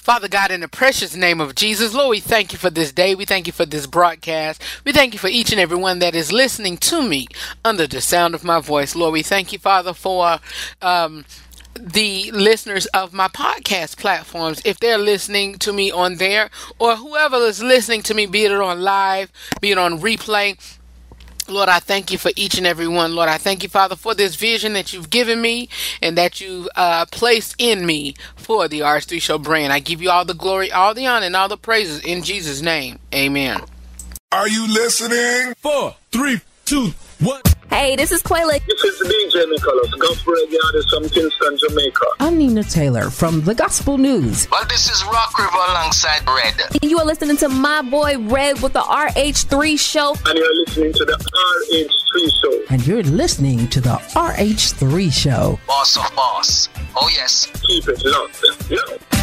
Father God, in the precious name of Jesus, Lord, we thank you for this day. We thank you for this broadcast. We thank you for each and every one that is listening to me under the sound of my voice. Lord, we thank you, Father, for um, the listeners of my podcast platforms, if they're listening to me on there, or whoever is listening to me, be it on live, be it on replay, Lord, I thank you for each and every one. Lord, I thank you, Father, for this vision that you've given me and that you've uh, placed in me for the RH3 Show brand. I give you all the glory, all the honor, and all the praises in Jesus' name. Amen. Are you listening? Four, three, two, one. Hey, this is Quayla. This is DJ Nicholas, Gospel Radio Artist from Kingston, Jamaica. I'm Nina Taylor from The Gospel News. Well, this is Rock River alongside Redd. You are listening to my boy Redd with the RH3 Show. And you're listening to the RH3 Show. And you're listening to the RH3 Show. Boss of boss. Oh, yes. Keep it locked. Yeah.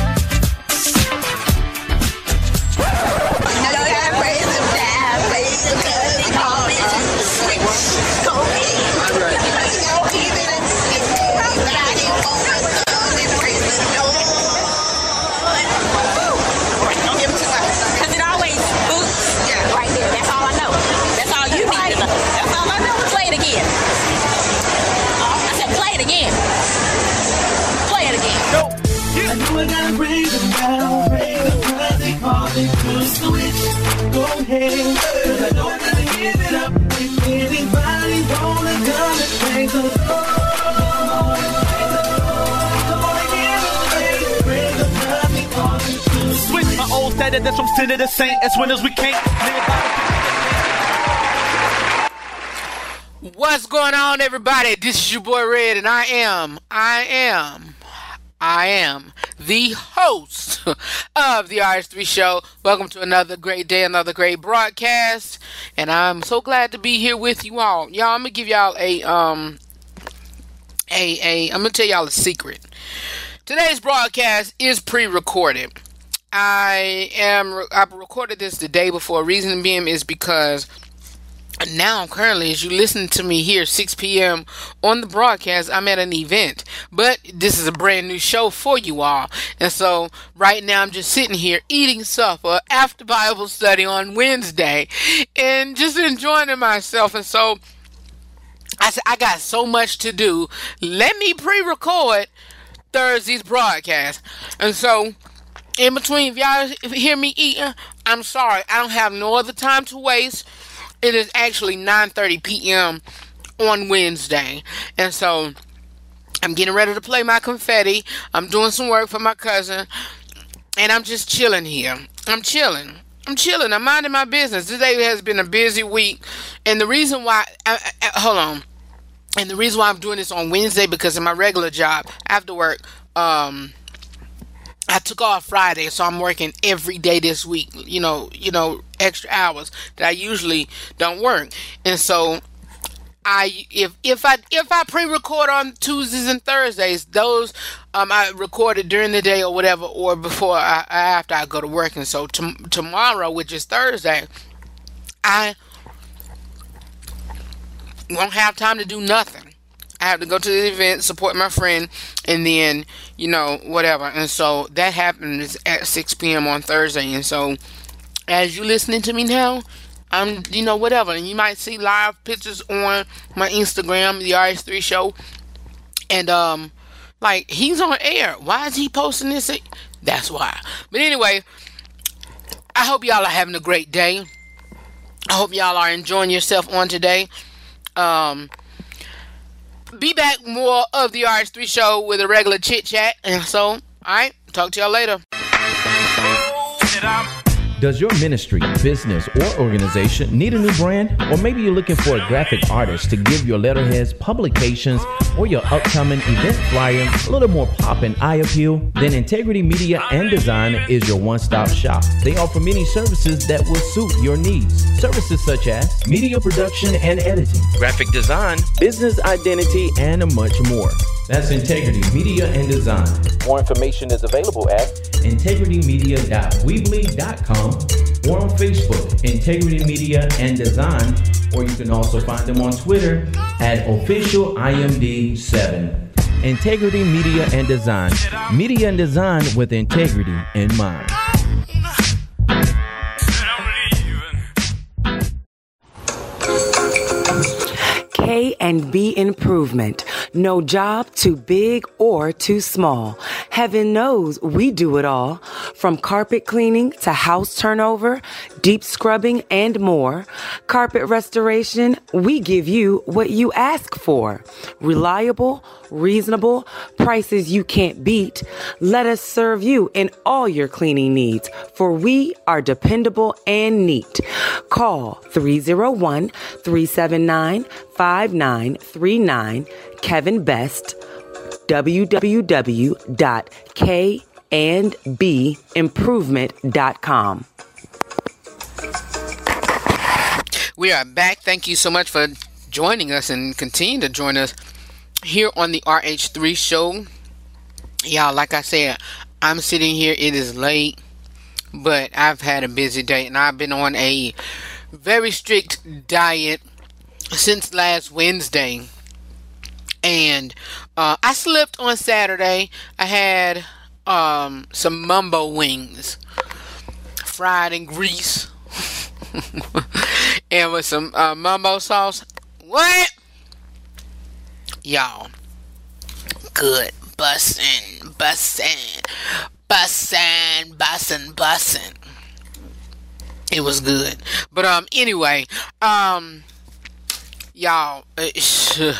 Go ahead, 'cause I gotta give it up. If anybody wanna come and the Switch my old from saint as winners we can't What's going on, everybody? This is your boy Redd, and I am, I am, I am the host of the RH3 Show. Welcome to another great day, another great broadcast, and I'm so glad to be here with you all. Y'all, I'm gonna give y'all a um, a a. I'm gonna tell y'all a secret. Today's broadcast is pre-recorded. I am. I recorded this the day before. Reason being is because now currently as you listen to me here 6 p.m on the broadcast i'm at an event. But this is a brand new show for you all. And so right now i'm just sitting here eating supper after bible study on wednesday and just enjoying myself. And so i said i got so much to do. Let me pre-record thursday's broadcast. And so in between if y'all hear me eating i'm sorry. I don't have no other time to waste it is actually 9:30 p.m. on Wednesday, and so I'm getting ready to play my confetti. I'm doing some work for my cousin, and I'm just chilling here. I'm chilling. I'm chilling. I'm minding my business. Today has been a busy week, and the reason why, I, I, hold on, and the reason why I'm doing this on Wednesday because in my regular job after work, um, I took off Friday, so I'm working every day this week. You know, you know, extra hours that I usually don't work, and so I if if I if I pre-record on Tuesdays and Thursdays, those um I recorded during the day or whatever, or before I after I go to work, and so t- tomorrow, which is Thursday, I won't have time to do nothing. I have to go to the event, support my friend, and then, you know, whatever. And so that happens at 6 p.m. on Thursday. And so as you listening to me now, I'm, you know, whatever. And you might see live pictures on my Instagram, the RH3 show. And, um, like, he's on air. Why is he posting this? That's why. But anyway, I hope y'all are having a great day. I hope y'all are enjoying yourself on today. Um, be back more of the RH3 show with a regular chit chat. And so, all right, talk to y'all later. Does your ministry, business, or organization need a new brand? Or maybe you're looking for a graphic artist to give your letterheads, publications, or your upcoming event flyer a little more pop and eye appeal? Then Integrity Media and Design is your one stop shop. They offer many services that will suit your needs. Services such as media production and editing, graphic design, business identity, and much more. That's Integrity Media and Design. More information is available at integritymedia.weebly.com or on Facebook, Integrity Media and Design, or you can also find them on Twitter at officialimd7. Integrity Media and Design. Media and design with integrity in mind. K and B Improvement. No job too big or too small. Heaven knows we do it all. From carpet cleaning to house turnover, deep scrubbing, and more. Carpet restoration, we give you what you ask for. Reliable, reasonable, prices you can't beat. Let us serve you in all your cleaning needs, for we are dependable and neat. Call 301 379 5939 Kevin Best www.kandbimprovement.com. We are back. Thank you so much for joining us and continue to join us here on the RH3 show. Y'all, like I said, I'm sitting here. It is late, but I've had a busy day and I've been on a very strict diet since last Wednesday. And uh, I slipped on Saturday. I had um, some mumbo wings fried in grease and with some uh, mumbo sauce. What? Y'all. Good. Bussin', bussin', bussin', bussin', bussin'. It was good. But um anyway, um y'all uh,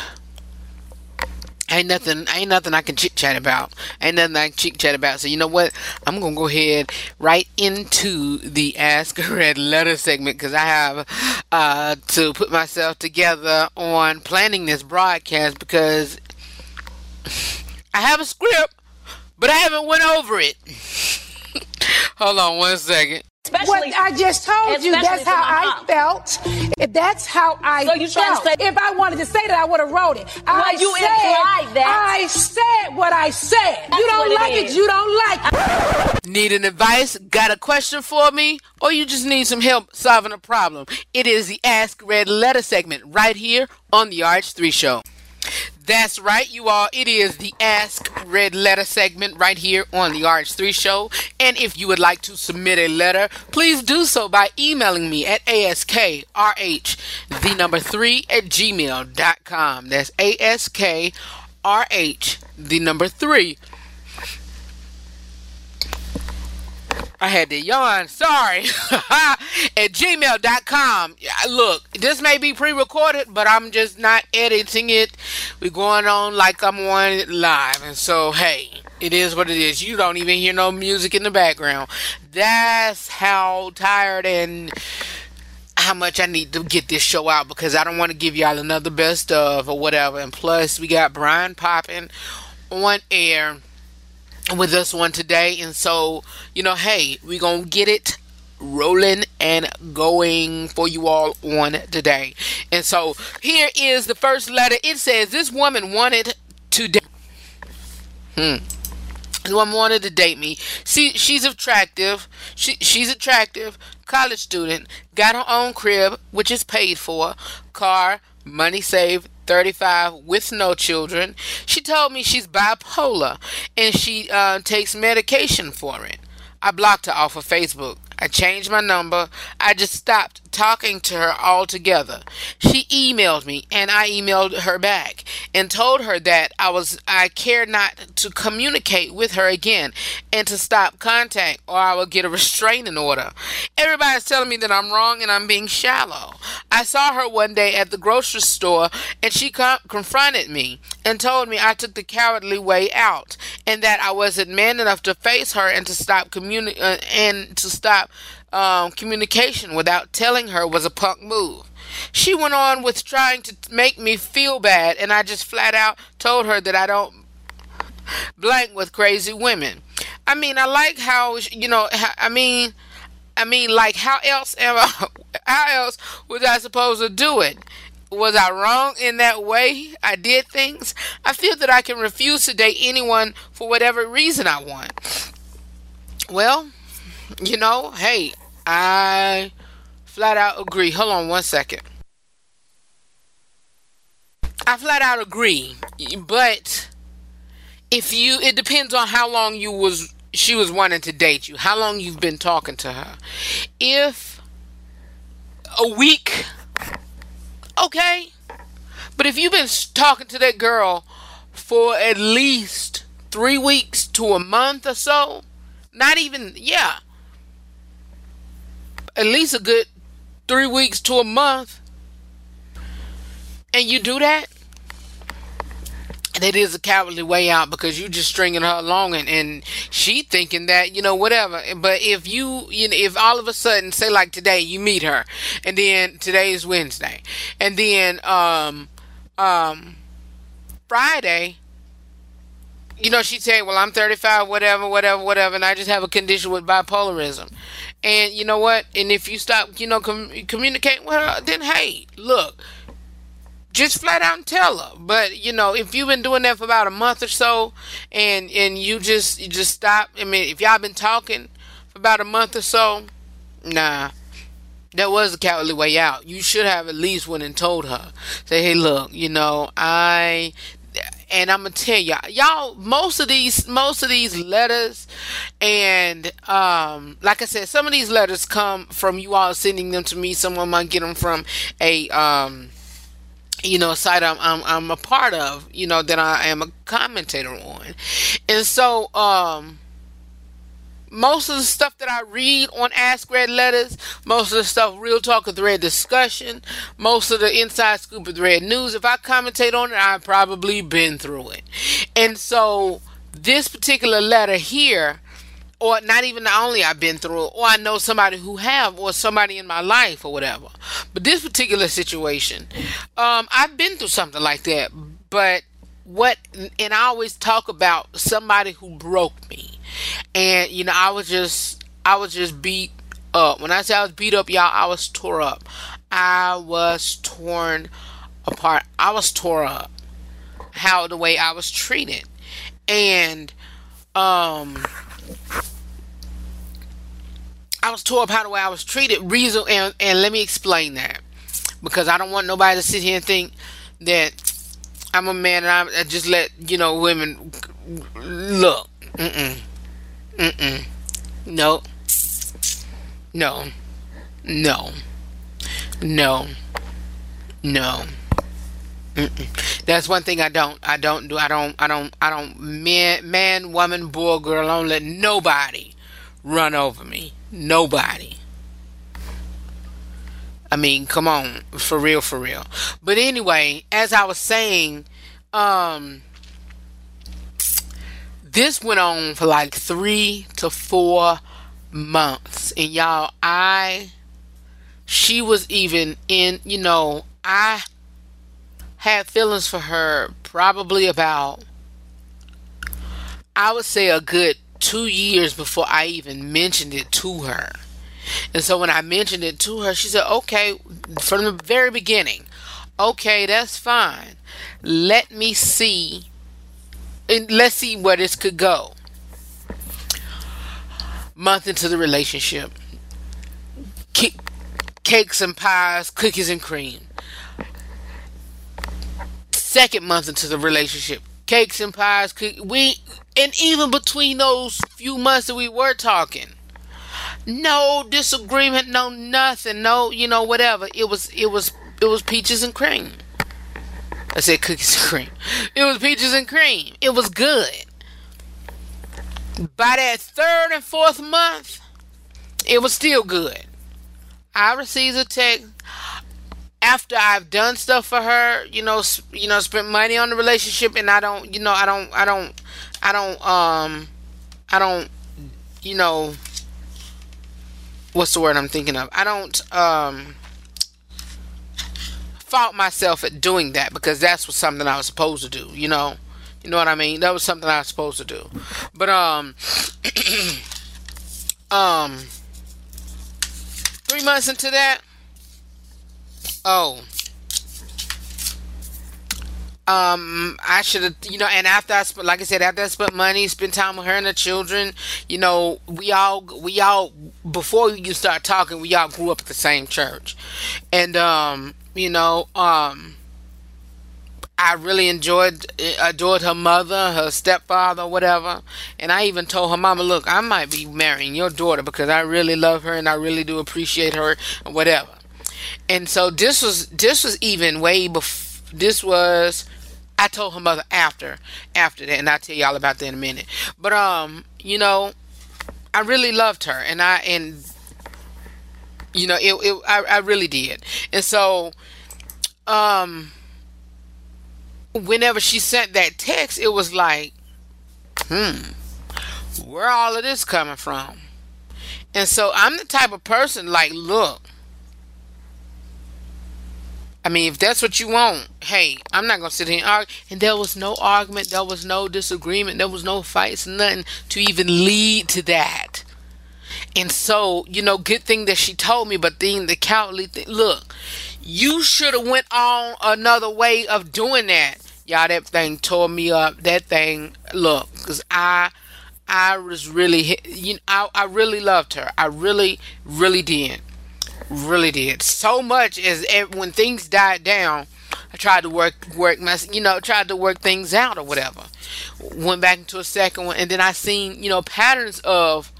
ain't nothing ain't nothing I can chit chat about. Ain't nothing I can chit chat about. So you know what? I'm gonna go ahead right into the Ask a Redd Letter segment because I have uh, to put myself together on planning this broadcast because I have a script, but I haven't went over it. Hold on one second. What I just told you, that's how I felt. If That's how I So you felt. say- if I wanted to say that, I would have wrote it. I you said, implied that. I said what I said. That's you don't like it like it, is. you don't like it. Need an advice? Got a question for me? Or you just need some help solving a problem? It is the Ask Redd Letter segment right here on the RH3 Show. That's right, you all. It is the Ask Redd Letter segment right here on the RH3 Show. And if you would like to submit a letter, please do so by emailing me at askrh, the number three, at gmail.com. That's askrh, the number three, I had to yawn. Sorry. At gmail.com. Look, this may be pre recorded, but I'm just not editing it. We're going on like I'm on live. And so, hey, it is what it is. You don't even hear no music in the background. That's how tired and how much I need to get this show out because I don't want to give y'all another best of or whatever. And plus, we got Bryan Popin on air with this one today. And so, you know, hey, we're going to get it rolling and going for you all on today. And so, here is the first letter. It says, This woman wanted to. Da- hmm. This woman wanted to date me. See, she's attractive. She, she's attractive. College student. Got her own crib, which is paid for. Car, money saved. 35 with no children. She told me she's bipolar and she uh, takes medication for it. I blocked her off of Facebook. I changed my number. I just stopped talking to her altogether. She emailed me and I emailed her back and told her that I was I care not to communicate with her again and to stop contact or I will get a restraining order. Everybody's telling me that I'm wrong and I'm being shallow. I saw her one day at the grocery store and she con- confronted me and told me I took the cowardly way out and that I wasn't man enough to face her and to stop communi- uh, and to stop um, communication without telling her was a punk move. She went on with trying to make me feel bad, and I just flat out told her that I don't blank with crazy women. I mean, I like how you know. I mean, I mean, like how else am I? How else was I supposed to do it? Was I wrong in that way I did things? I feel that I can refuse to date anyone for whatever reason I want. Well, you know, hey, I flat out agree. Hold on one second. I flat out agree, but if you it depends on how long you was she was wanting to date you how long you've been talking to her if a week okay but if you've been talking to that girl for at least three weeks to a month or so not even yeah at least a good three weeks to a month. And you do that? That is a cowardly way out because you're just stringing her along and, and she thinking that you know whatever. But if you you know if all of a sudden say like today you meet her and then today is wednesday and then um um friday you know she'd say well i'm 35 whatever whatever whatever and i just have a condition with bipolarism and you know what and if you stop you know com- communicating with her then hey look just flat out and tell her. But you know, if you've been doing that for about a month or so, and and you just you just stop. I mean, if y'all been talking for about a month or so, nah, that was a cowardly way out. You should have at least went and told her. Say, hey, look, you know, I. And I'm gonna tell y'all, y'all, most of these, most of these letters, and um, like I said, some of these letters come from you all sending them to me. Someone might get them from a um, you know, site I'm, I'm, I'm a part of, you know, that I am a commentator on. And so, um, most of the stuff that I read on Ask Redd Letters, most of the stuff Real Talk with Redd Discussion, most of the Inside Scoop with Redd News, if I commentate on it, I've probably been through it. And so, this particular letter here, or not even the only I've been through, or I know somebody who have, or somebody in my life, or whatever. But this particular situation, um, I've been through something like that. But what, and I always talk about somebody who broke me, and you know, I was just, I was just beat up. When I say I was beat up, y'all, I was tore up. I was torn apart. I was tore up. How the way I was treated, and um I was tore up how the way I was treated. Reason and, and let me explain that. Because I don't want nobody to sit here and think that I'm a man and I just let, you know, women look. Mm-mm. Mm-mm. No. No. No. No. No. Mm-mm. That's one thing I don't. I don't do. I don't. I don't. I don't. Man, man, woman, boy, girl. I don't let nobody run over me. Nobody. I mean, come on, for real, for real. But anyway, as I was saying, um, this went on for like three to four months, and y'all, I, she was even in, you know, I had feelings for her probably about, I would say, a good two years before I even mentioned it to her. And so when I mentioned it to her, she said, okay, from the very beginning, okay, that's fine. Let me see, and let's see where this could go. Month into the relationship, cakes and pies, cookies and cream. Second month into the relationship, cakes and pies, cookies. We and even between those few months that we were talking, no disagreement, no nothing, no you know whatever. It was it was it was peaches and cream. I said cookies and cream. It was peaches and cream. It was good. By that third and fourth month, it was still good. I received a text after I've done stuff for her, you know, you know, spent money on the relationship, and I don't, you know, I don't, I don't, I don't, um, I don't, you know, what's the word I'm thinking of? I don't, um, fault myself at doing that because that's what something I was supposed to do, you know, you know what I mean? That was something I was supposed to do, but um, um, three months into that oh um I should have you know and after I spent like I said after I spent money spent time with her and the children you know we all we all before you start talking we all grew up at the same church. And um you know um I really enjoyed adored her mother, her stepfather, whatever. And I even told her mama, "Look, I might be marrying your daughter because I really love her and I really do appreciate her, whatever." And so this was this was even way before. This was I told her mother after after that, and I'll tell y'all about that in a minute. But um, you know, I really loved her, and I and you know it, it I, I really did, and so um whenever she sent that text, it was like, hmm, where all of this coming from? And so I'm the type of person like, look, I mean, if that's what you want, hey, I'm not gonna sit here and argue. And there was no argument, there was no disagreement, there was no fights, nothing to even lead to that. And so, you know, good thing that she told me, but then the cowardly thing. Look, you should have went on another way of doing that. Y'all that thing tore me up. That thing look because i i was really you know I, I really loved her. I really really did. Really did. So much as when things died down i tried to work work my you know tried to work things out or whatever. Went back into a second one and then i seen you know patterns of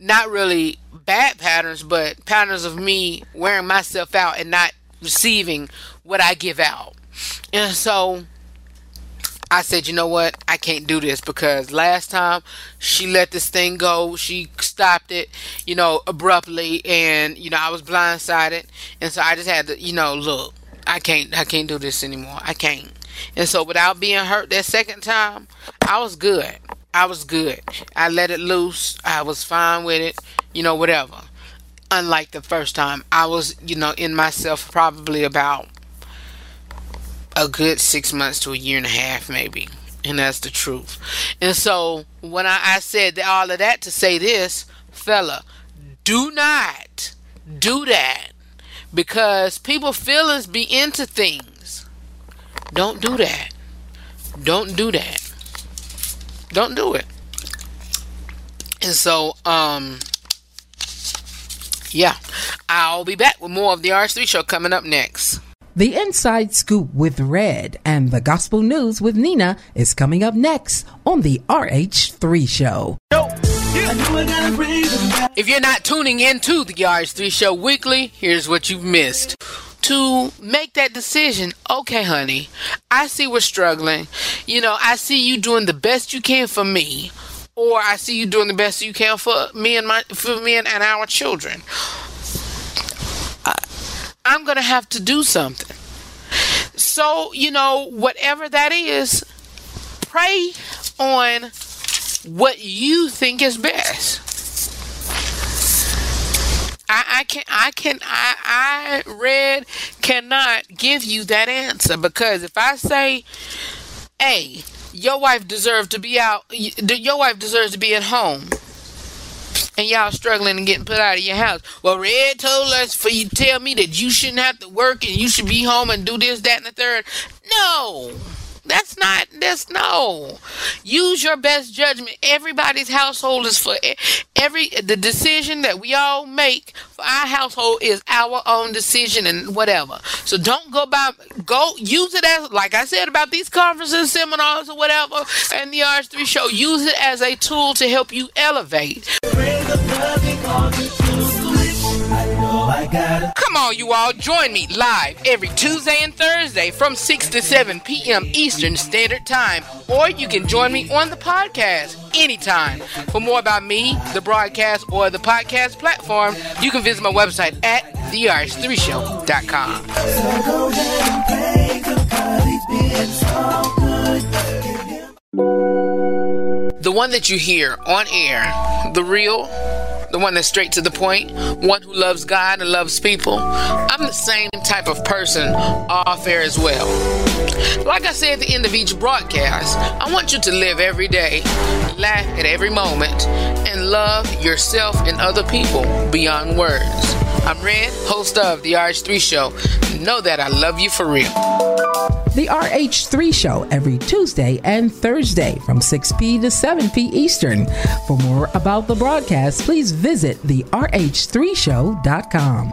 not really bad patterns but patterns of me wearing myself out and not receiving what i give out and so I said, you know what? I can't do this because last time she let this thing go, she stopped it, you know, abruptly, and you know I was blindsided, and so I just had to, you know, look, I can't, I can't do this anymore. I can't. And so without being hurt that second time, I was good. I was good. I let it loose. I was fine with it, you know, whatever. Unlike the first time, I was, you know, in myself probably about a good six months to a year and a half, maybe. And that's the truth. And so when I, I said all of that to say this, fella, do not do that because people feelings be into things. Don't do that. Don't do that. Don't do it. And so, um, yeah, I'll be back with more of the RH3 show coming up next. The Inside Scoop with Redd and the Gospel News with Nina is coming up next on the RH3 Show. If you're not tuning into the RH3 Show weekly, here's what you've missed. To make that decision, okay, honey, I see we're struggling. You know, I see you doing the best you can for me, or I see you doing the best you can for me and my for me and, our children I'm going to have to do something. So, you know, whatever that is, pray on what you think is best. I, I can I can I I read cannot give you that answer because if I say, "Hey, your wife deserves to be out. Your wife deserves to be at home," and y'all struggling and getting put out of your house. Well, Redd told us for you tell me that you shouldn't have to work and you should be home and do this, that, and the third. No. That's not, that's no. Use your best judgment. Everybody's household is for every, the decision that we all make for our household is our own decision and whatever. So don't go by, go use it as, like I said about these conferences, seminars, or whatever, and the RH3 show, use it as a tool to help you elevate. Come on, you all, join me live every Tuesday and Thursday from 6 to 7 p.m. Eastern Standard Time. Or you can join me on the podcast anytime. For more about me, the broadcast, or the podcast platform, you can visit my website at therh3show.com. The one that you hear on air, the real the one that's straight to the point, one who loves God and loves people. I'm the same type of person off air as well. Like I say at the end of each broadcast, I want you to live every day, laugh at every moment, and love yourself and other people beyond words. I'm Redd, host of The RH3 Show. Know that I love you for real. The RH3 Show every Tuesday and Thursday from 6p to 7p Eastern. For more about the broadcast, please visit the RH3Show.com.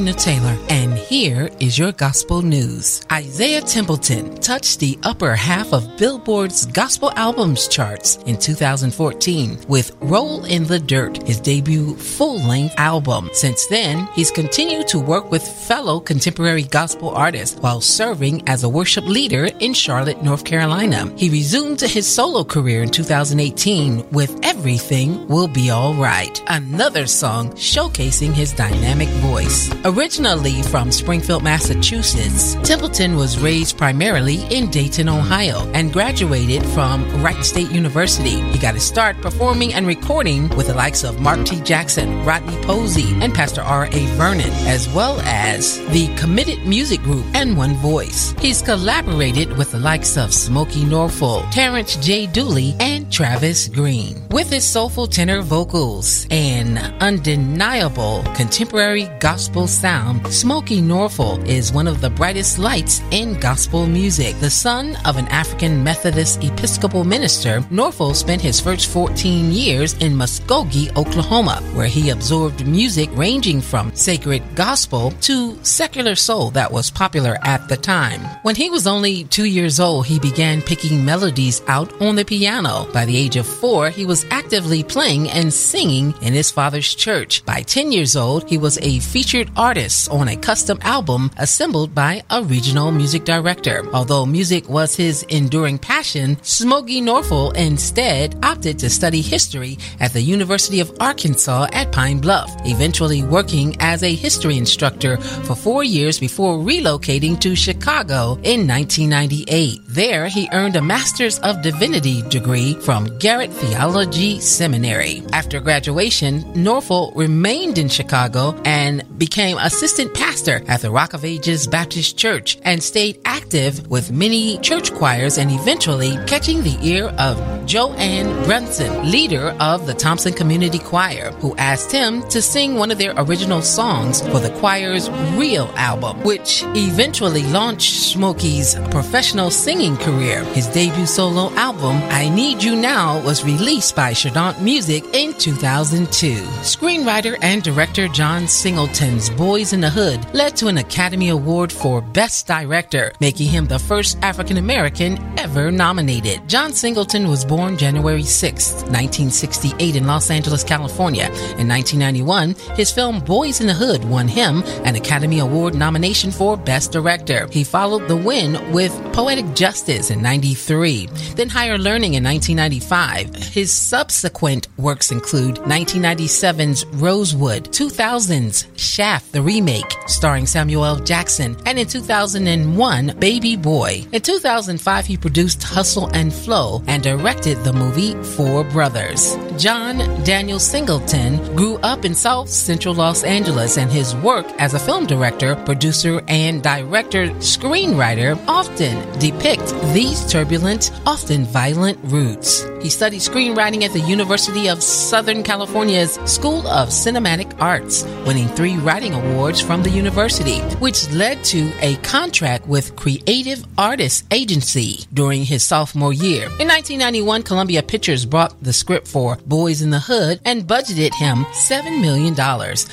Nina Taylor, and here is your gospel news. Isaiah Templeton touched the upper half of Billboard's gospel albums charts in 2014 with Roll in the Dirt, his debut full length album. Since then, he's continued to work with fellow contemporary gospel artists while serving as a worship leader in Charlotte, North Carolina. He resumed his solo career in 2018 with Everything Will Be Alright, another song showcasing his dynamic voice. Originally from Springfield, Massachusetts, Templeton was raised primarily in Dayton, Ohio, and graduated from Wright State University. He got his start performing and recording with the likes of Mark T. Jackson, Rodney Posey, and Pastor R.A. Vernon, as well as the Committed Music Group and One Voice. He's collaborated with the likes of Smokie Norful, Terrence J. Dooley, and Travis Greene. With his soulful tenor vocals and undeniable contemporary gospel sound, Smokie Norful is one of the brightest lights in gospel music. The son of an African Methodist Episcopal minister, Norful spent his first 14 years in Muskogee, Oklahoma, where he absorbed music ranging from sacred gospel to secular soul that was popular at the time. When he was only two years old, he began picking melodies out on the piano. By the age of four, he was actively playing and singing in his father's church. By 10 years old, he was a featured artist on a custom album assembled by a regional music director. Although music was his enduring passion, Smokie Norful instead opted to study history at the University of Arkansas at Pine Bluff, eventually working as a history instructor for four years before relocating to Chicago in 1998. There, he earned a Master's of Divinity degree from Garrett Theology Seminary. After graduation, Norful remained in Chicago and became assistant pastor at the Rock of Ages Baptist Church and stayed active with many church choirs and eventually catching the ear of Joanne Brunson, leader of the Thompson Community Choir, who asked him to sing one of their original songs for the choir's Real album, which eventually launched Smokie's professional singing career. His debut solo album, I Need You Now, was released by Chordant Music in 2002. Screenwriter and director John Singleton's Boyz n the Hood led to an Academy Award for Best Director, making him the first African American ever nominated. John Singleton was born January 6, 1968 in Los Angeles, California. In 1991, his film Boyz n the Hood won him an Academy Award nomination for Best Director. He followed the win with Poetic Justice in 93, then Higher Learning in 1995. His subsequent works include 1997's Rosewood, 2000's Shaft, the remake, starring Samuel L. Jackson, and in 2001, Baby Boy. In 2005, he produced Hustle and Flow and directed the movie Four Brothers. John Daniel Singleton grew up in South Central Los Angeles, and his work as a film director, producer, and director screenwriter often depict these turbulent, often violent roots. He studied screenwriting at the University of Southern California's School of Cinematic Arts, winning three writing awards from the university, which led to a contract with Creative Artists Agency during his sophomore year. In 1991, Columbia Pictures brought the script for Boyz n the Hood and budgeted him $7 million.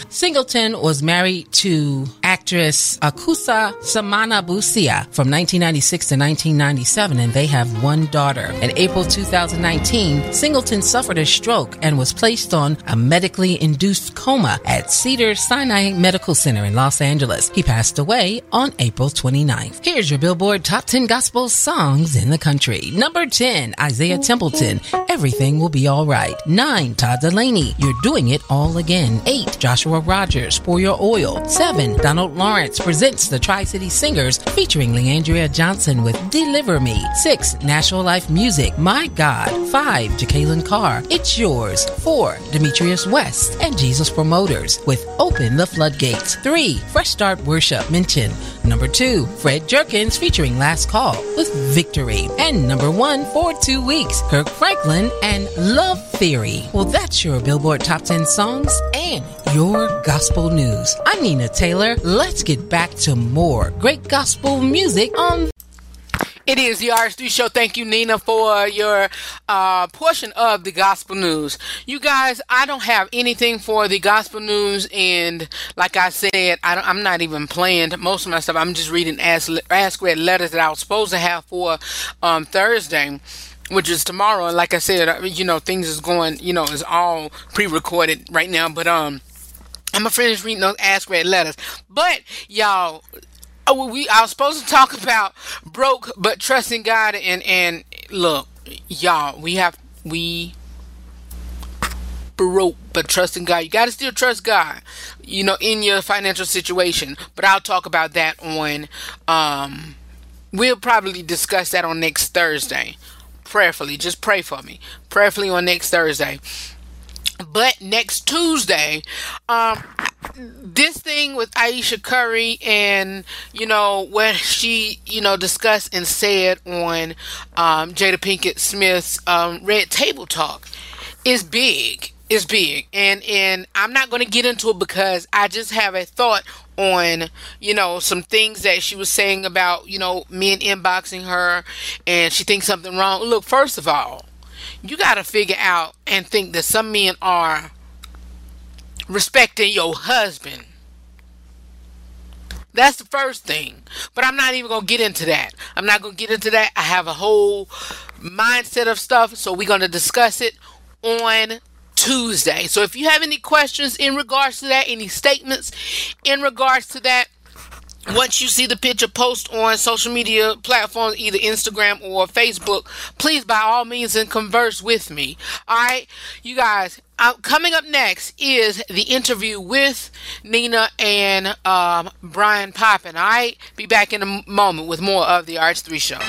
Singleton was married to actress Akosua Samana Busia from 1996 to 1997, and they have one daughter. In April 2019, Singleton suffered a stroke and was placed on a medically induced coma at Cedars-Sinai Medical Center in Los Angeles. He passed away on April 29th. Here's your Billboard Top 10 Gospel Songs in the Country. Number 10, Isaiah Templeton, Everything Will Be Alright. 9. Todd Dulaney, You're Doing It All Again. 8. Joshua Rogers, Pour Your Oil. 7. Donald Lawrence presents the Tri City Singers featuring Le'Andria Johnson with Deliver Me. 6. National Life Music, My God. 5. Jekalyn Carr, It's Yours. 4. Demetrius West and Jesus Promoters with Open the Floodgates. 3. Fresh Start Worship Mention. Number 2. Fred Jerkins featuring Last Call with Victory. And number 1 for two weeks, Kirk Franklin and Love Theory. Well, that's your Billboard Top 10 songs and your gospel news. I'm Nina Taylor. Let's get back to more great gospel music on It is the RH3 show. Thank you, Nina, for your uh, portion of the gospel news. You guys, I don't have anything for the gospel news, and like I said, I am not even playing most of my stuff. I'm just reading Ask, Ask Redd letters that I was supposed to have for um, Thursday which is tomorrow. And like I said, you know, things is going, you know, it's all pre-recorded right now. But um, I'm gonna finish reading those Ask Redd letters. But y'all, oh, we I was supposed to talk about broke but trusting God and and look, y'all, we have we broke but trusting God. You got to still trust God, you know, in your financial situation. But I'll talk about that on um we'll probably discuss that on next Thursday. Prayerfully, just pray for me. Prayerfully on next Thursday. But next Tuesday, um, this thing with Ayesha Curry and you know what she you know discussed and said on um, Jada Pinkett Smith's um, Red Table Talk is big. Is big, and and I'm not going to get into it because I just have a thought on you know some things that she was saying about you know men inboxing her, and she thinks something wrong. Look, first of all, you got to figure out and think that some men are respecting your husband. That's the first thing. But I'm not even going to get into that. I'm not going to get into that. I have a whole mindset of stuff, so we're going to discuss it on Tuesday. So if you have any questions in regards to that, any statements in regards to that, once you see the picture post on social media platforms, either Instagram or Facebook, please by all means and converse with me. All right, you guys. Uh, coming up next is the interview with Nina and um, Bryan Popin. I right, be back in a moment with more of the RH3 Show.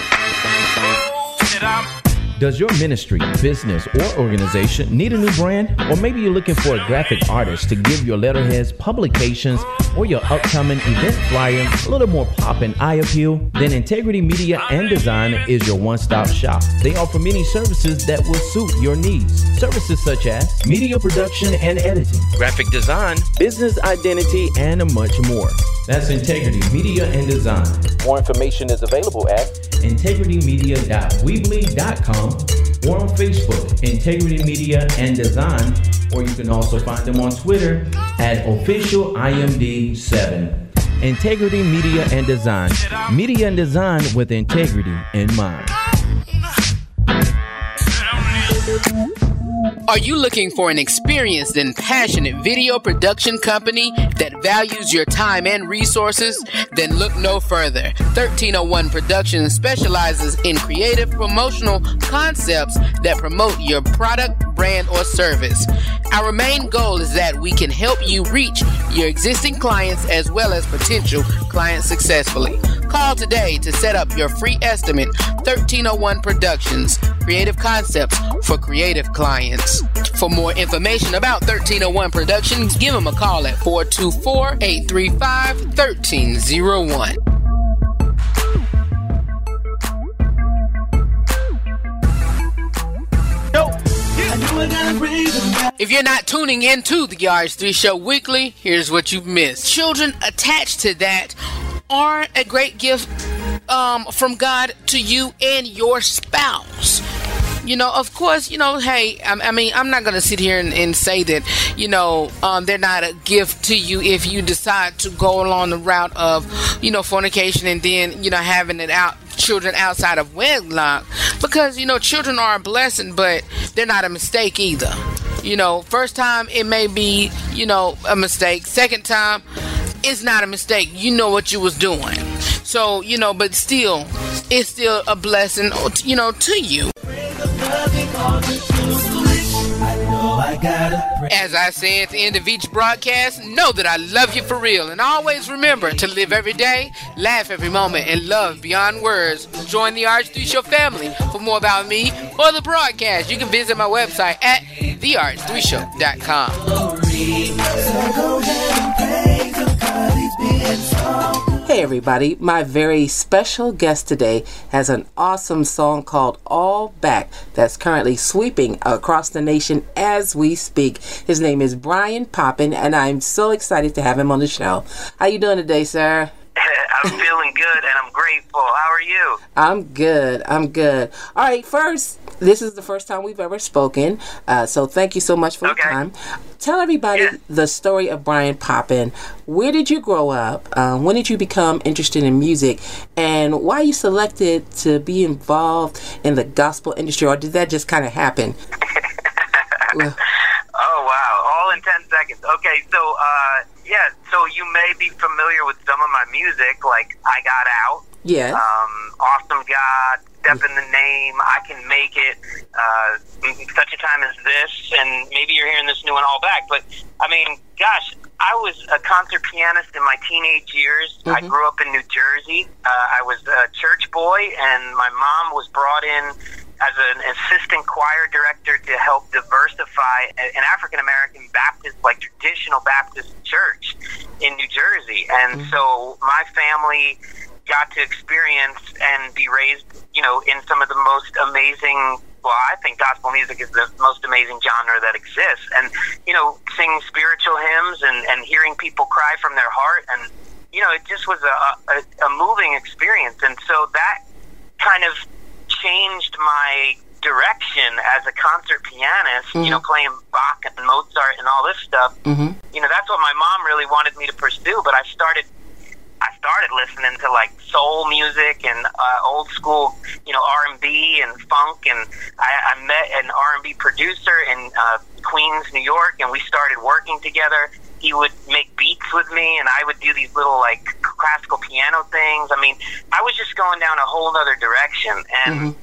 Does your ministry, business, or organization need a new brand? Or maybe you're looking for a graphic artist to give your letterheads, publications, or your upcoming event flyer a little more pop and eye appeal? Then Integrity Media and Design is your one stop shop. They offer many services that will suit your needs. Services such as media production and editing, graphic design, business identity, and much more. That's Integrity Media and Design. More information is available at integritymedia.weebly.com or on Facebook, Integrity Media and Design, or you can also find them on Twitter at officialimd7. Integrity Media and Design. Media and design with integrity in mind. Are you looking for an experienced and passionate video production company that values your time and resources? Then look no further. 1301 Productions specializes in creative promotional concepts that promote your product, brand, or service. Our main goal is that we can help you reach your existing clients as well as potential clients successfully. Call today to set up your free estimate 1301 Productions Creative Concepts for creative clients. For more information about 1301 Productions, give them a call at 424 835 1301. If you're not tuning into the RH3 Show weekly, here's what you've missed. Children attached to that are a great gift um, from God to you and your spouse. You know, of course, you know, hey, I, I mean, I'm not going to sit here and, and, say that, you know, um, they're not a gift to you if you decide to go along the route of, you know, fornication and then, you know, having it out children outside of wedlock because you know children are a blessing but they're not a mistake either you know first time it may be you know a mistake second time it's not a mistake. You know what you was doing. So, you know, but still, it's still a blessing, you know, to you. As I say at the end of each broadcast, know that I love you for real. And always remember to live every day, laugh every moment, and love beyond words. Join the RH3 Show family. For more about me or the broadcast, you can visit my website at therh3show.com. everybody, my very special guest today has an awesome song called All Back that's currently sweeping across the nation as we speak. His name is Bryan Popin and I'm so excited to have him on the show. How you doing today, sir? I'm feeling good and I'm grateful. How are you? I'm good. I'm good. All right, first, this is the first time we've ever spoken, uh, so thank you so much for Okay. your time. Tell everybody the story of Bryan Popin. Where did you grow up? Um, when did you become interested in music? And why you selected to be involved in the gospel industry, or did that just kind of happen? Well, Oh wow! All in ten seconds. Okay, so uh, yeah, so you may be familiar with some of my music, like "I Got Out," yes. um, "Awesome God," "Step in the Name," "I Can Make It," uh, "Such a Time as This," and maybe you're hearing this new one all back. But I mean, gosh, I was a concert pianist in my teenage years. I grew up in New Jersey. Uh, I was a church boy, and my mom was brought in as an assistant choir director to help diversify an African American Baptist, like traditional Baptist church in New Jersey. And mm-hmm. so my family got to experience and be raised, you know, in some of the most amazing. Well, I think gospel music is the most amazing genre that exists. And, you know, singing spiritual hymns and, and hearing people cry from their heart. And, you know, it just was a, a, a moving experience. And so that kind of changed my direction as a concert pianist, you know, playing Bach and Mozart and all this stuff. Mm-hmm. You know, that's what my mom really wanted me to pursue, but I started I started listening to like soul music and uh, old school, you know, R and B and funk, and I, I met an R and B producer in uh, Queens, New York, and we started working together. He would make beats with me, and I would do these little like classical piano things. I mean, I was just going down a whole other direction, and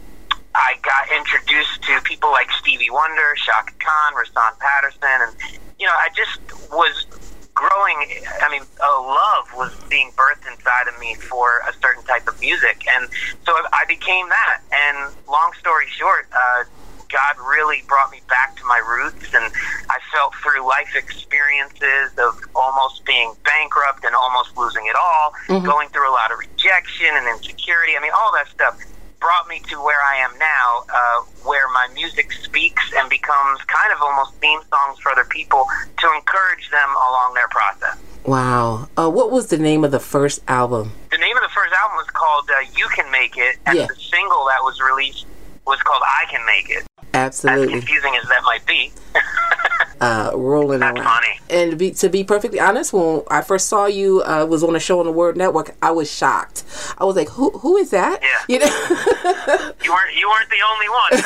I got introduced to people like Stevie Wonder, Chaka Khan, Rahsaan Patterson, and you know, I just was growing. I mean, a love was being birthed inside of me for a certain type of music, and so I became that. And long story short, uh, God really brought me back to my roots, and I felt through life experiences of almost being bankrupt and almost losing it all, Mhm. going through a lot of rejection and insecurity. I mean, all that stuff brought me to where I am now, uh, where my music speaks and becomes kind of almost theme songs for other people to encourage them along their process. Wow. Uh, what was the name of the first album? The name of the first album was called uh, "You Can Make It," and Yeah. the single that was released was called "I Can Make It." As Absolutely. confusing as that might be, uh, rolling around. And to be to be perfectly honest, when I first saw you uh, was on a show on the Word Network, I was shocked. I was like, "Who who is that?" Yeah. You know, you weren't you weren't the only one.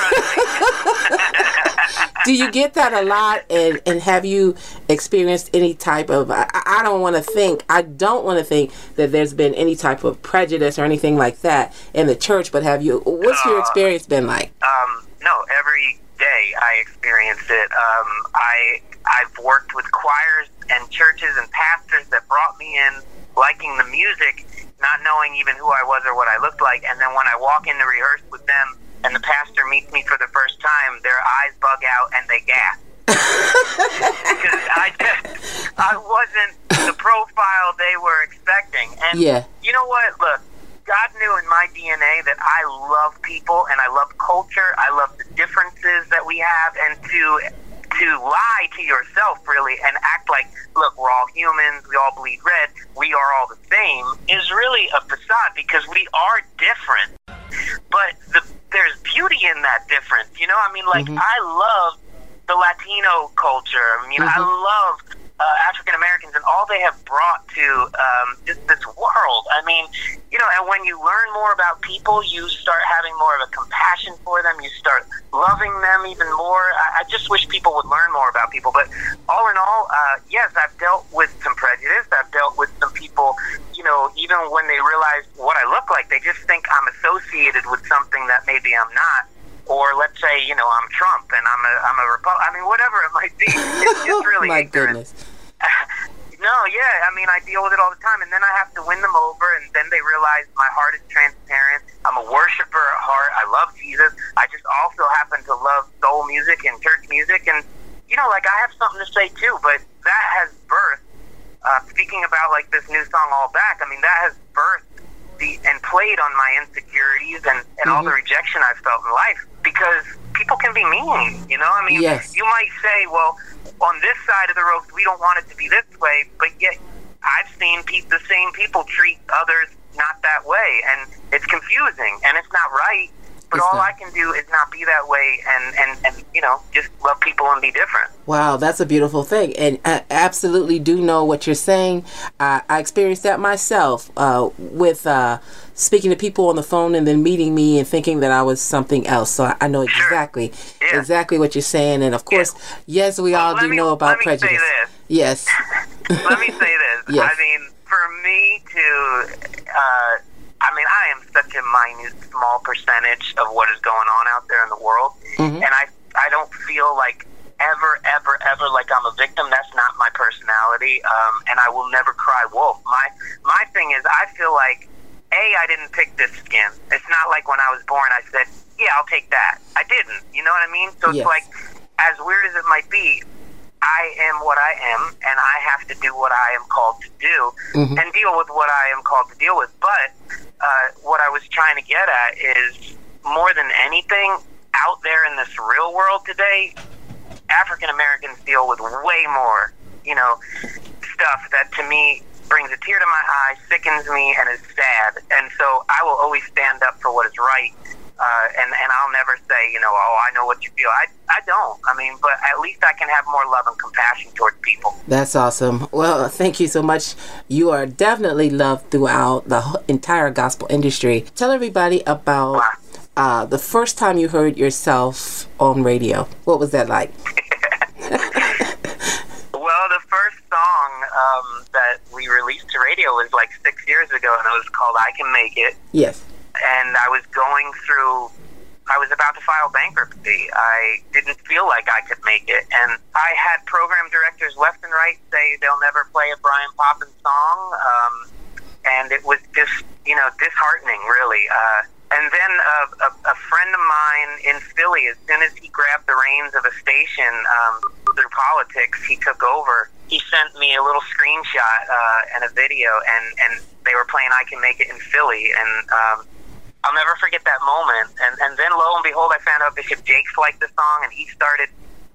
Do you get that a lot? And and have you experienced any type of? I, I don't want to think. I don't want to think that there's been any type of prejudice or anything like that in the church. But have you? What's your experience been like? Um, no, every day I experience it. Um, I I've worked with choirs and churches and pastors that brought me in liking the music, not knowing even who I was or what I looked like, and then when I walk in to rehearse with them and the pastor meets me for the first time, their eyes bug out and they gasp. because I just I wasn't the profile they were expecting. And Yeah. you know what? Look, God knew in my DNA that I love people and I love culture. I love the differences that we have, and to to lie to yourself really and act like, look, we're all humans, we all bleed red, we are all the same, is really a facade because we are different. But the, there's beauty in that difference. You know, I mean, like mm-hmm. I love the Latino culture. I mean, I mm-hmm. love uh, African Americans and all they have brought to um, this, this world. I mean, you know, and when you learn more about people, you start having more of a compassion for them. You start loving them even more. I, I just wish people would learn more about people. But all in all, uh, yes, I've dealt with some prejudice. I've dealt with some people, you know, even when they realize what I look like, they just think I'm associated with something that maybe I'm not. Or let's say, you know, I'm Trump and I'm a, I'm a Republican. I mean, whatever it might be. It's just really My ignorant. goodness. No, yeah, I mean, I deal with it all the time, and then I have to win them over, and then they realize my heart is transparent. I'm a worshiper at heart. I love Jesus. I just also happen to love soul music and church music, and you know, like I have something to say too. But that has birthed. Uh, speaking about like this new song, "All Back," I mean, that has birthed the and played on my insecurities and and all the rejection I've felt in life because people can be mean. You know, I mean, Yes. you might say, well, on this side of the road, we don't want it to be this way, but yet I've seen pe- the same people treat others not that way, and it's confusing and it's not right. But It's all not. I can do is not be that way, and and and you know, just love people and be different. Wow, that's a beautiful thing, and I absolutely do know what you're saying. I, I experienced that myself uh, with uh, speaking to people on the phone and then meeting me and thinking that I was something else. So I, I know exactly exactly what you're saying, and of course, yes, we all do know about let me say prejudice. this. Yes, Let me say this. Yes. I mean, for me to, uh, I mean, I am such a minute, small percentage of what is going on out there in the world, Mhm. and I, I don't feel like ever, ever, ever like I'm a victim. That's not my personality, um, and I will never cry wolf. My, my thing is, I feel like, a, I didn't pick this skin. It's not like when I was born, I said, yeah, I'll take that. I didn't. You know what I mean? So Yes. it's like, as weird as it might be, I am what I am, and I have to do what I am called to do Mhm. and deal with what I am called to deal with. But uh, what I was trying to get at is more than anything, out there in this real world today, African Americans deal with way more, you know, stuff that to me brings a tear to my eye, sickens me, and is sad. And so I will always stand up for what is right. Uh, and and I'll never say, you know, oh, I know what you feel. I I don't. I mean, but at least I can have more love and compassion towards people. that's awesome. Well, thank you so much. You are definitely loved throughout the entire gospel industry. Tell everybody about uh, the first time you heard yourself on radio. What was that like? Well, the first song um, that we released to radio was like six years ago, and it was called "I Can Make It." Yes. and I was going through. I was about to file bankruptcy. I didn't feel like I could make it, and I had program directors left and right say they'll never play a Bryan Popin's song, um, and it was just you know disheartening, really. Uh, and then a, a, a friend of mine in Philly, as soon as he grabbed the reins of a station um, through politics, he took over. He sent me a little screenshot uh, and a video, and and they were playing "I Can Make It" in Philly, and um, I'll never forget that moment. And and then lo and behold, I found out Bishop Jakes liked the song, and he started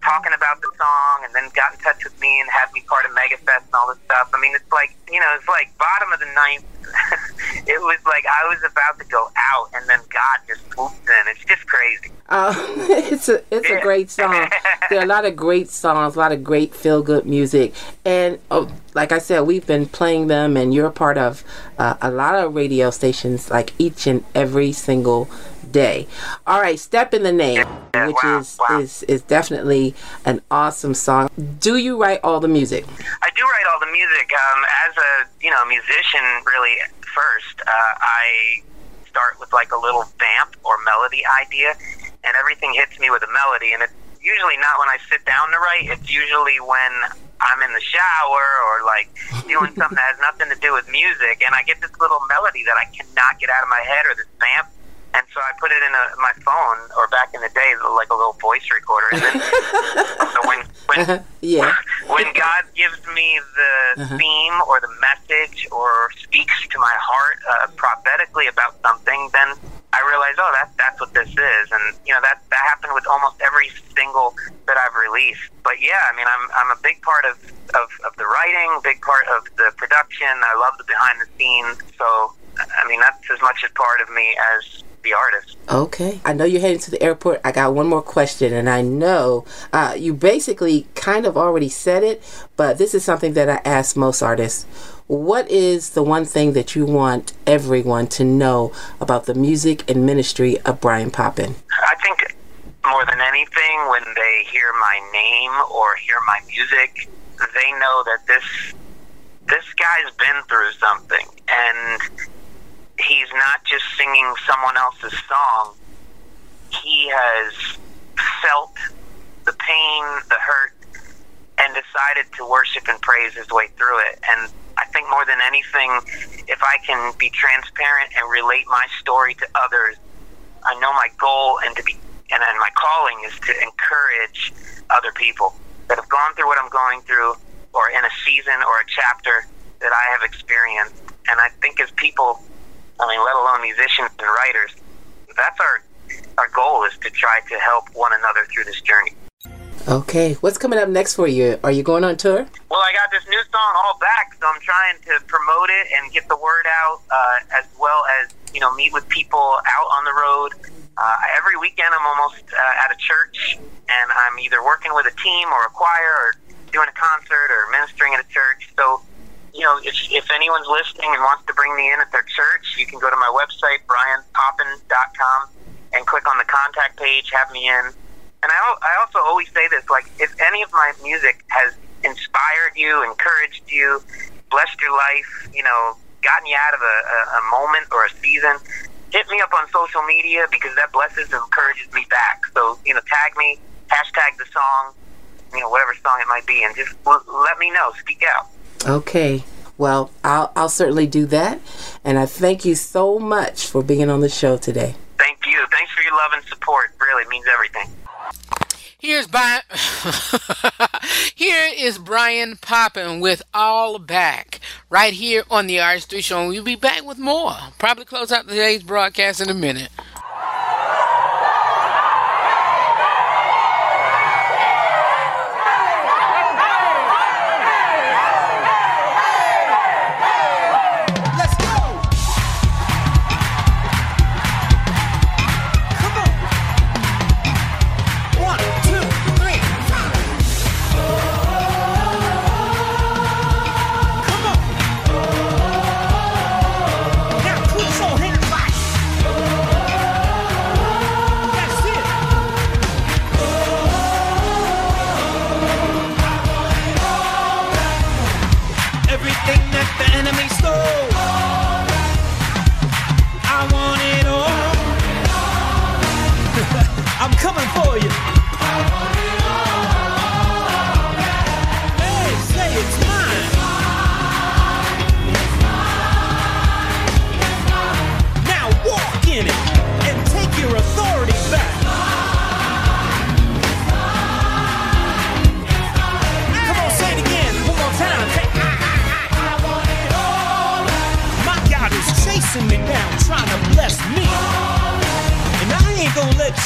talking about the song, and then got in touch with me and had me part of Megafest and all this stuff. I mean, it's like you know, it's like bottom of the ninth. it was like I was about to go out, and then God just swooped in. It's just crazy. Uh, it's a it's a great song. There are a lot of great songs, a lot of great feel good music, and oh, like I said, we've been playing them, and you're a part of uh, a lot of radio stations, like each and every single day. All right, "Step in the Name," which is is is definitely an awesome song. Do you write all the music? I do write all the music. Um, as a you know musician, really first, uh, I start with like a little vamp or melody idea, and everything hits me with a melody. And it's usually not when I sit down to write. It's usually when I'm in the shower or like doing something that has nothing to do with music, and I get this little melody that I cannot get out of my head or this vamp. And so I put it in a, my phone, or back in the day, like a little voice recorder. And then so when when yeah. when God gives me the Uh-huh. theme or the message or speaks to my heart uh, prophetically about something, then I realize, oh, that's that's what this is, and you know that that happened with almost every single that I've released. But yeah, I mean, I'm I'm a big part of of, of the writing, big part of the production. I love the behind the scenes. So I mean, that's as much a part of me as the artist. Okay. I know you're heading to the airport. I got one more question, and I know uh, you basically kind of already said it, but this is something that I ask most artists. What is the one thing that you want everyone to know about the music and ministry of Bryan Popin? I think more than anything, when they hear my name or hear my music, they know that this this guy's been through something, and he's not just singing someone else's song. He has felt the pain, the hurt, and decided to worship and praise his way through it. And I think more than anything, if I can be transparent and relate my story to others, I know my goal and to be and, and my calling is to encourage other people that have gone through what I'm going through or in a season or a chapter that I have experienced. And I think as people, I mean, let alone musicians and writers, that's our our goal is to try to help one another through this journey. Okay, what's coming up next for you? Are you going on tour? Well, I got this new song all back, so I'm trying to promote it and get the word out, uh, as well as you know meet with people out on the road. Uh, every weekend, I'm almost uh, at a church, and I'm either working with a team or a choir, or doing a concert, or ministering at a church. So, you know, if, if anyone's listening and wants to bring me in at their church, you can go to my website, bryanpopin.com, and click on the contact page, have me in. And I, I also always say this, like, if any of my music has inspired you, encouraged you, blessed your life, you know, gotten you out of a, a, a moment or a season, hit me up on social media because that blesses and encourages me back. So, you know, tag me, hashtag the song, you know, whatever song it might be, and just l- let me know, speak out. Okay. Well, I'll, I'll certainly do that. And I thank you so much for being on the show today. Thank you. Thanks for your love and support. Really means everything. Here's Bryan. here is Bryan Popin with All Back right here on the RH3 Show. And we'll be back with more. Probably close out today's broadcast in a minute. That the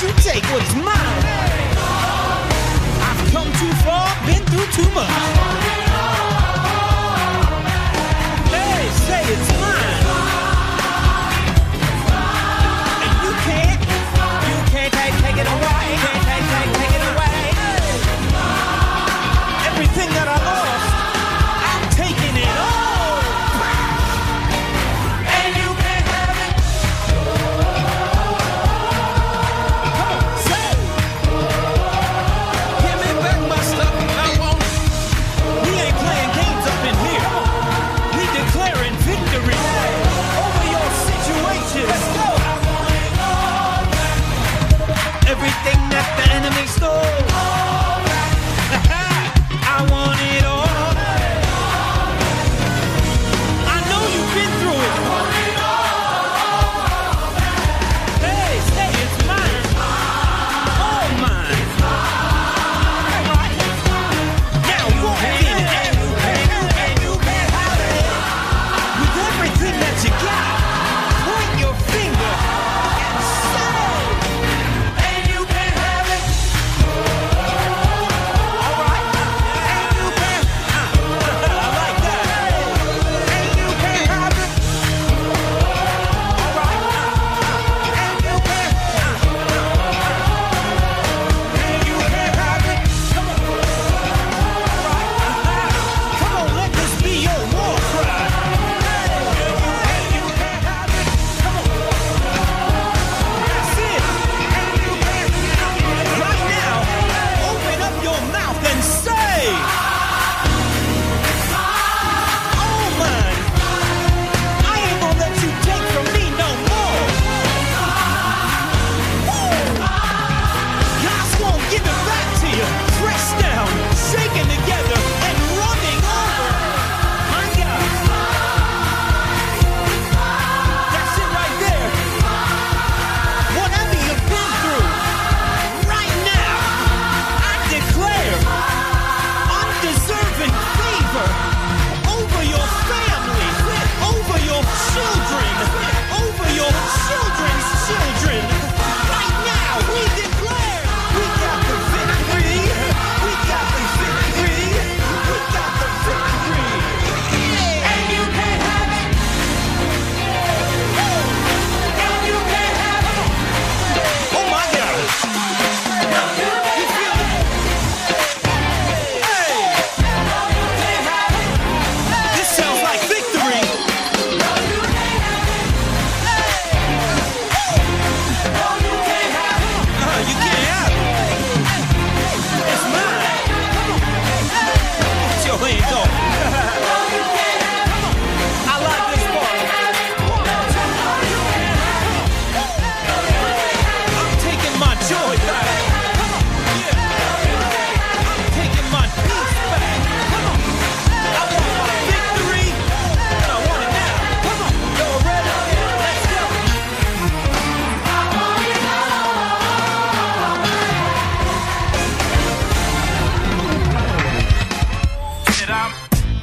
you take what's mine. I've come too far, been through too much.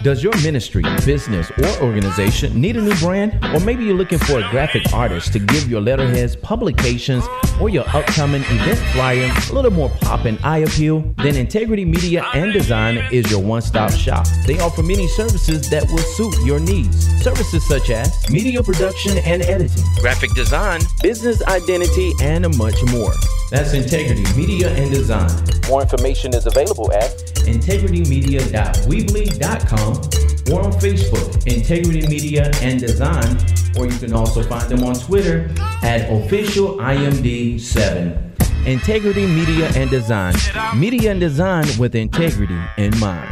Does your ministry, business, or organization need a new brand? Or maybe you're looking for a graphic artist to give your letterheads, publications, or your upcoming event flyer a little more pop and eye appeal? Then Integrity Media and Design is your one stop shop. They offer many services that will suit your needs. Services such as media production and editing, graphic design, business identity, and much more. That's Integrity Media and Design. More information is available at integritymedia.weebly.com or on Facebook, Integrity Media and Design, or you can also find them on Twitter at official IMD7. Integrity Media and Design. Media and design with integrity in mind.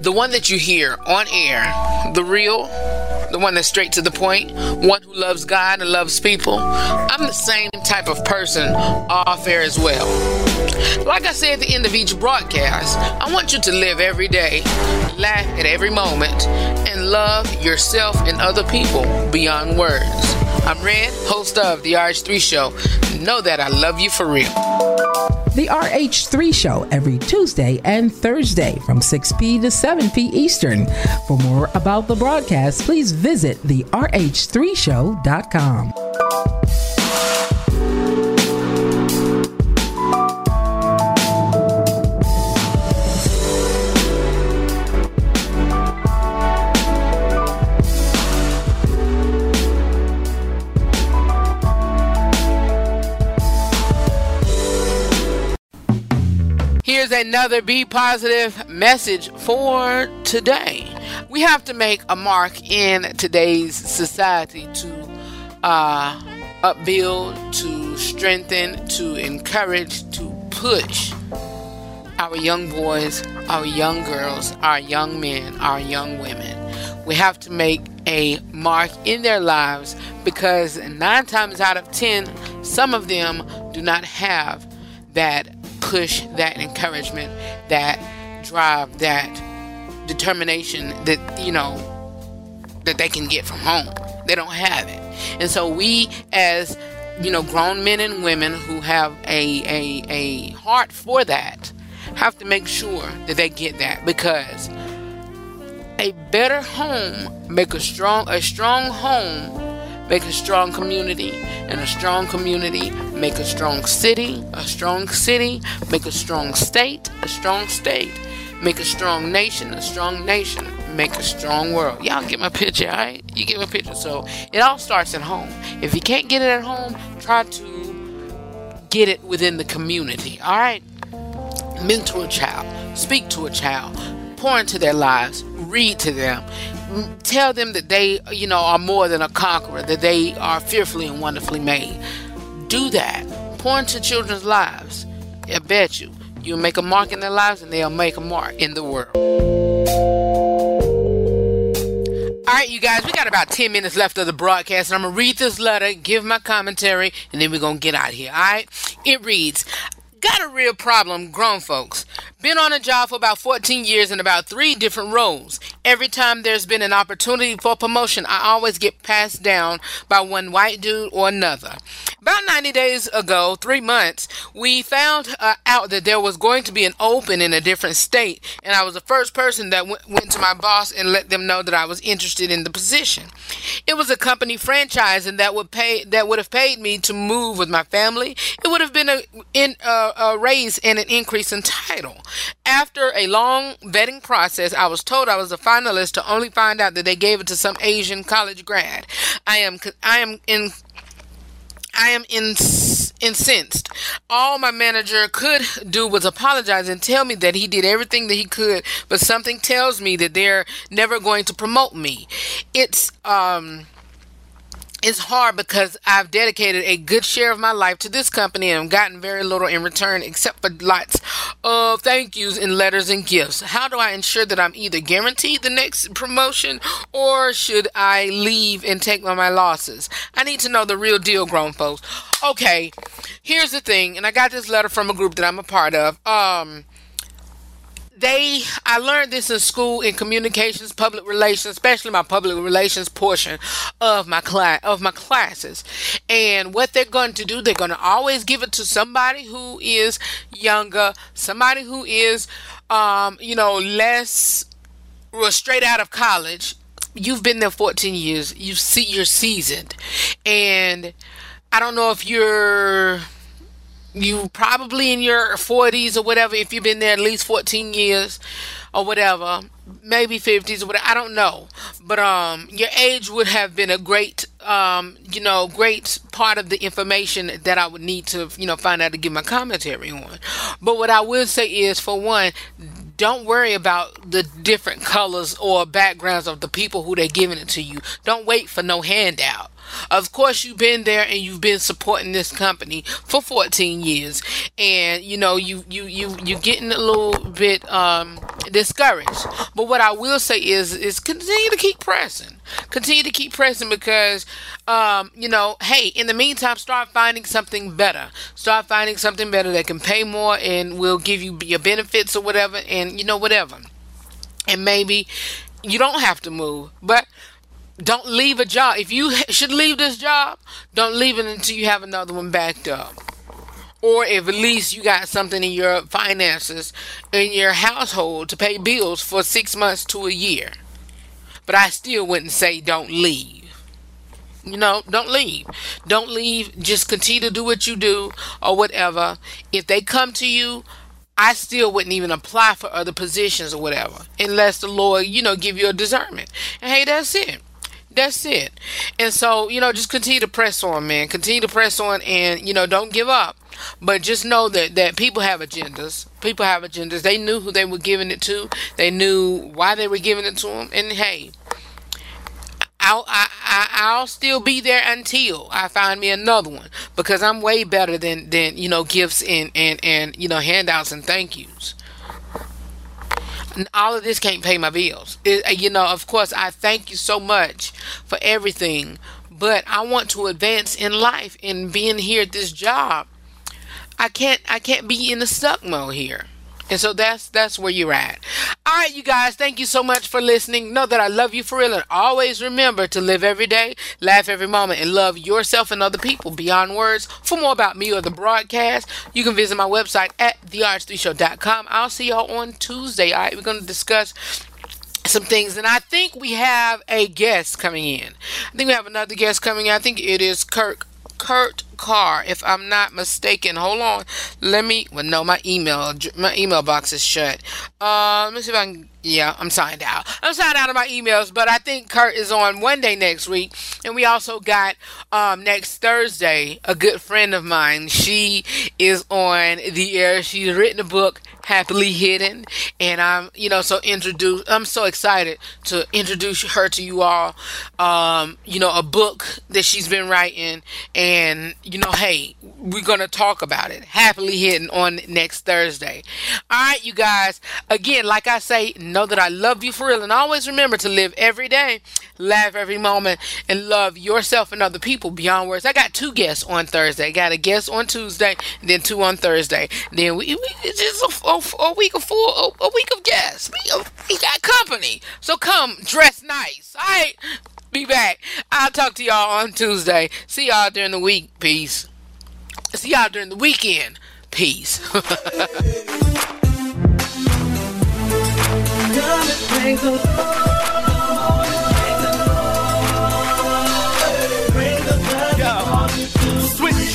The one that you hear on air, the real, the one that's straight to the point, one who loves God and loves people. I'm the same type of person off air as well. Like I say at the end of each broadcast, I want you to live every day, laugh at every moment, and love yourself and other people beyond words. I'm Redd, host of The RH3 Show. Know that I love you for real. The RH3 Show every Tuesday and Thursday from 6p to 7p Eastern. For more about the broadcast, please visit the RH3Show.com. Another Be Positive message for today. We have to make a mark in today's society to uh, upbuild, to strengthen, to encourage, to push our young boys, our young girls, our young men, our young women. We have to make a mark in their lives because nine times out of ten, some of them do not have that push, that encouragement, that drive, that determination that, you know, that they can get from home. They don't have it. And so we as you know, grown men and women who have a, a, a heart for that have to make sure that they get that because a better home make a strong a strong home make a strong community. And a strong community make a strong city. A strong city make a strong state. A strong state make a strong nation. A strong nation make a strong world. Y'all get my picture all right? You get my picture. So it all starts at home. If you can't get it at home try to get it within the community all right? Mentor a child speak to a child pour into their lives read to them tell them that they you know are more than a conqueror that they are fearfully and wonderfully made. Do that. Pour into children's lives. I bet you. You'll make a mark in their lives and they'll make a mark in the world. All right, you guys, we got about 10 minutes left of the broadcast, and I'm going to read this letter, give my commentary, and then we're going to get out of here, all right? It reads Got a real problem, grown folks. Been on a job for about 14 years in about three different roles. Every time there's been an opportunity for promotion, I always get passed down by one white dude or another. About 90 days ago, three months, we found uh, out that there was going to be an open in a different state, and I was the first person that w- went to my boss and let them know that I was interested in the position. It was a company franchise, and that would pay that would have paid me to move with my family. It would have been a in uh, a raise and an increase in title. After a long vetting process, I was told I was a finalist to only find out that they gave it to some Asian college grad. I am I am in I am ins- incensed. All my manager could do was apologize and tell me that he did everything that he could, but something tells me that they're never going to promote me. It's um it's hard because I've dedicated a good share of my life to this company and gotten very little in return except for lots of thank yous in letters and gifts. How do I ensure that I'm either guaranteed the next promotion or should I leave and take on my losses? I need to know the real deal, grown folks. Okay, here's the thing, and I got this letter from a group that I'm a part of. Um, they I learned this in school in communications, public relations, especially my public relations portion of my class of my classes. And what they're going to do, they're going to always give it to somebody who is younger, somebody who is um, you know, less well, straight out of college. You've been there 14 years. You see you're seasoned. And I don't know if you're you probably in your 40s or whatever if you've been there at least 14 years or whatever maybe 50s or whatever i don't know. But um your age would have been a great um you know great part of the information that i would need to you know find out to give my commentary on. But what i will say is for one don't worry about the different colors or backgrounds of the people who they're giving it to you. Don't wait for no handout of course, you've been there and you've been supporting this company for 14 years, and you know you you you you're getting a little bit um, discouraged. But what I will say is is continue to keep pressing, continue to keep pressing because um, you know, hey, in the meantime, start finding something better. Start finding something better that can pay more and will give you your benefits or whatever, and you know whatever. And maybe you don't have to move, but don't leave a job. If you should leave this job, don't leave it until you have another one backed up. Or if at least you got something in your finances, in your household to pay bills for six months to a year. But I still wouldn't say don't leave. You know, don't leave. Don't leave. Just continue to do what you do or whatever. If they come to you, I still wouldn't even apply for other positions or whatever unless the Lord, you know, give you a discernment. And hey, that's it. That's it. And so, you know, just continue to press on, man. Continue to press on and, you know, don't give up. But just know that, that people have agendas. People have agendas. They knew who they were giving it to. They knew why they were giving it to them. And hey, I'll, I, I, I'll still be there until I find me another one because I'm way better than, than you know, gifts and, and, and, you know, handouts and thank yous all of this can't pay my bills. It, you know, of course, I thank you so much for everything, but I want to advance in life and being here at this job. I can't I can't be in the stuck mode here. And so that's that's where you're at. All right, you guys, thank you so much for listening. Know that I love you for real, and always remember to live every day, laugh every moment, and love yourself and other people beyond words. For more about me or the broadcast, you can visit my website at therh3show.com. I'll see y'all on Tuesday. All right, we're going to discuss some things and i think we have a guest coming in i think we have another guest coming in i think it is kirk kurt Carr, if I'm not mistaken. Hold on. Let me. Well, no, my email, my email box is shut. Uh, let me see if I can. Yeah, I'm signed out. I'm signed out of my emails, but I think Kurt is on one day next week, and we also got um next Thursday a good friend of mine. She is on the air. She's written a book happily hidden. And i'm you know so introduce i'm so excited to introduce her to you all. Um you know a book that she's been writing. And you know hey we're gonna talk about it. Happily hidden on next thursday. All right you guys. Again like i say know that i love you for real. And always remember to live every day laugh every moment and love yourself and other people beyond words. I got two guests on thursday. Got a guest on tuesday then two on thursday. Then we, we it's just a, a a, week of full, a, a week of guests. We, uh, we got company, so come dress nice. All right, be back. I'll talk to y'all on Tuesday. See y'all during the week. Peace. See y'all during the weekend. Peace.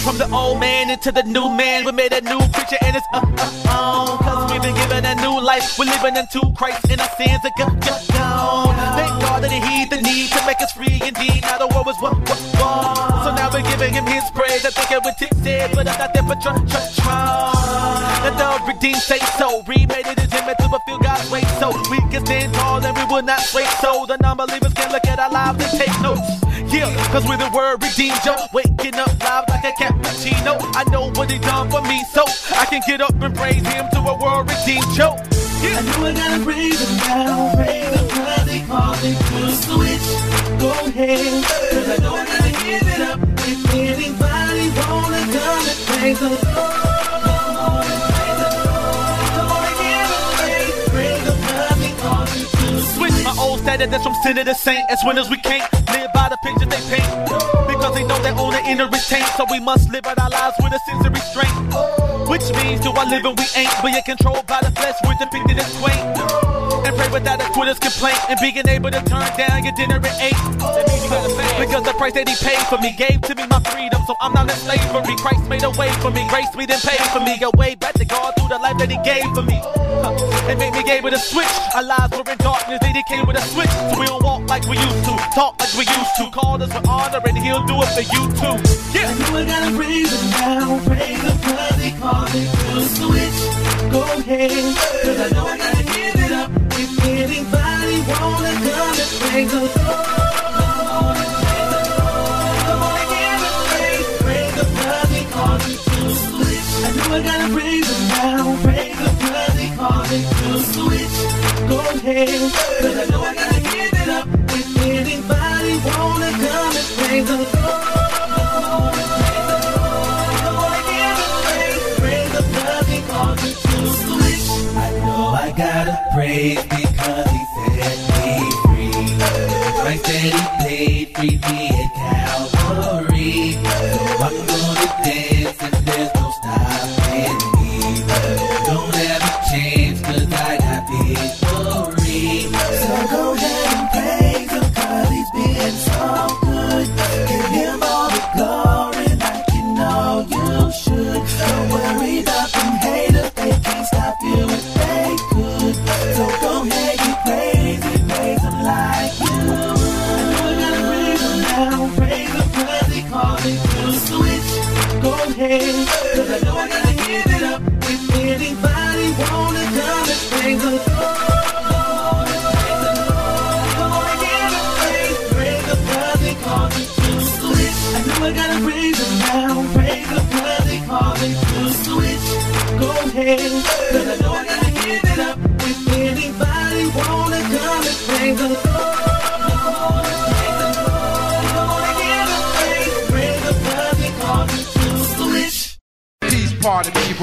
from the old man into the new man. We made a new creature and it's uh, uh, uh, Cause we've been given a new life. We're living into Christ and our sins are gone. gone. Thank That he heed the need to make us free indeed. Now the world was what, what, what. So now we're giving him his praise. I think it would tip said, but I'm not there for tr- tr- tr- The dog word redeem say so. Remade it in gym to fulfill God's way so we can stand tall and we will not sway so the non-believers can look at our lives and take notes. Yeah, cause with the word redeemed, yo, waking up live like a cappuccino. I know what he done for me, so I can get up and praise him to a world redeemed, yo. Yeah. I know I gotta raise them now, raise them cause they call me to switch. Go ahead, cause I know I gotta give it up. If anybody wanna come and praise the Lord. Old that's from sinner to saint. As winners we can't live by the pictures they paint. Because they know they own the inner retain. So we must live out our lives with a sense of restraint. Which means do I live and we ain't. But you're controlled by the flesh, we're depicted as quaint. And pray without a quitter's complaint. And being able to turn down your dinner at eight. Because the price that he paid for me gave to me my freedom. So I'm not in slavery. Christ made a way for me. Grace me then paid for me. A way back to God through the life that he gave for me. And made me able to switch. Our lives were in darkness. They came with a switch. So we don't walk like we used to. Talk like we used to. Call us with honor and he'll do it for you too. Yeah. I know I gotta praise him now. Praise him cause he called me to switch. Go ahead. Cause I know I gotta give it up. If anybody wanna come and praise the switch. Cause I know I gotta give it up. If anybody wanna come and praise the Lord. I gotta praise because he set me free. Christ said he paid free me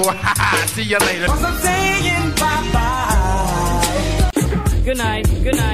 party people. See you later. I'm saying bye bye. Good night. Good night.